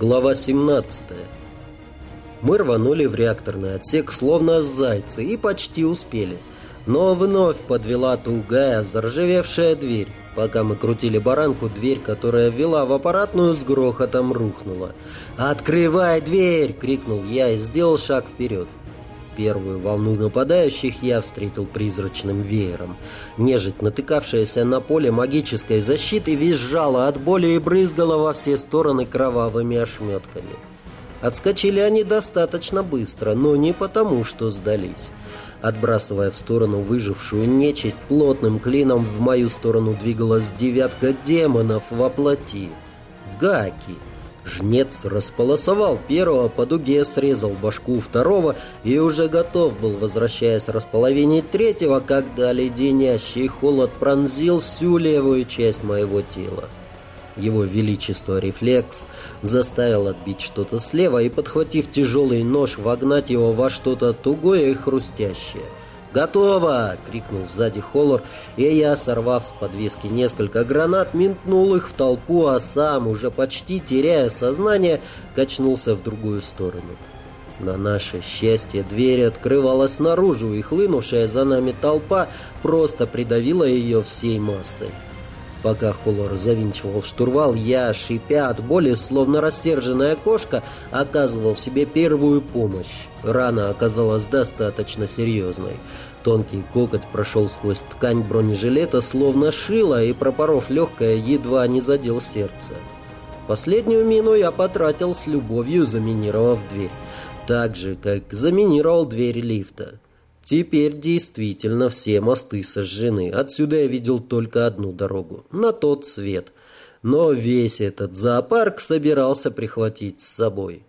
Глава 17. Мы рванули в реакторный отсек, словно зайцы, и почти успели. Но вновь подвела тугая, заржавевшая дверь. Пока мы крутили баранку, дверь, которая вела в аппаратную, с грохотом рухнула. «Открывай дверь!» — крикнул я и сделал шаг вперед. Первую волну нападающих я встретил призрачным веером. Нежить, натыкавшаяся на поле магической защиты, визжала от боли и брызгала во все стороны кровавыми ошметками. Отскочили они достаточно быстро, но не потому, что сдались. Отбрасывая в сторону выжившую нечисть, плотным клином в мою сторону двигалась девятка демонов во плоти. Гаки! Жнец располосовал первого, по дуге срезал башку второго и уже готов был, возвращаясь располовинить третьего, когда леденящий холод пронзил всю левую часть моего тела. Его величество рефлекс заставил отбить что-то слева и, подхватив тяжелый нож, вогнать его во что-то тугое и хрустящее – «Готово!» — крикнул сзади Холлор, и я, сорвав с подвески несколько гранат, ментнул их в толпу, а сам, уже почти теряя сознание, качнулся в другую сторону. На наше счастье дверь открывалась наружу, и хлынувшая за нами толпа просто придавила ее всей массой. Пока Холлор завинчивал штурвал, я, шипя от боли, словно рассерженная кошка, оказывал себе первую помощь. Рана оказалась достаточно серьезной. Тонкий коготь прошел сквозь ткань бронежилета, словно шило, и, пропоров легкое, едва не задел сердце. Последнюю мину я потратил с любовью, заминировав дверь. Так же, как заминировал дверь лифта. Теперь действительно все мосты сожжены. Отсюда я видел только одну дорогу. На тот свет. Но весь этот зоопарк собирался прихватить с собой.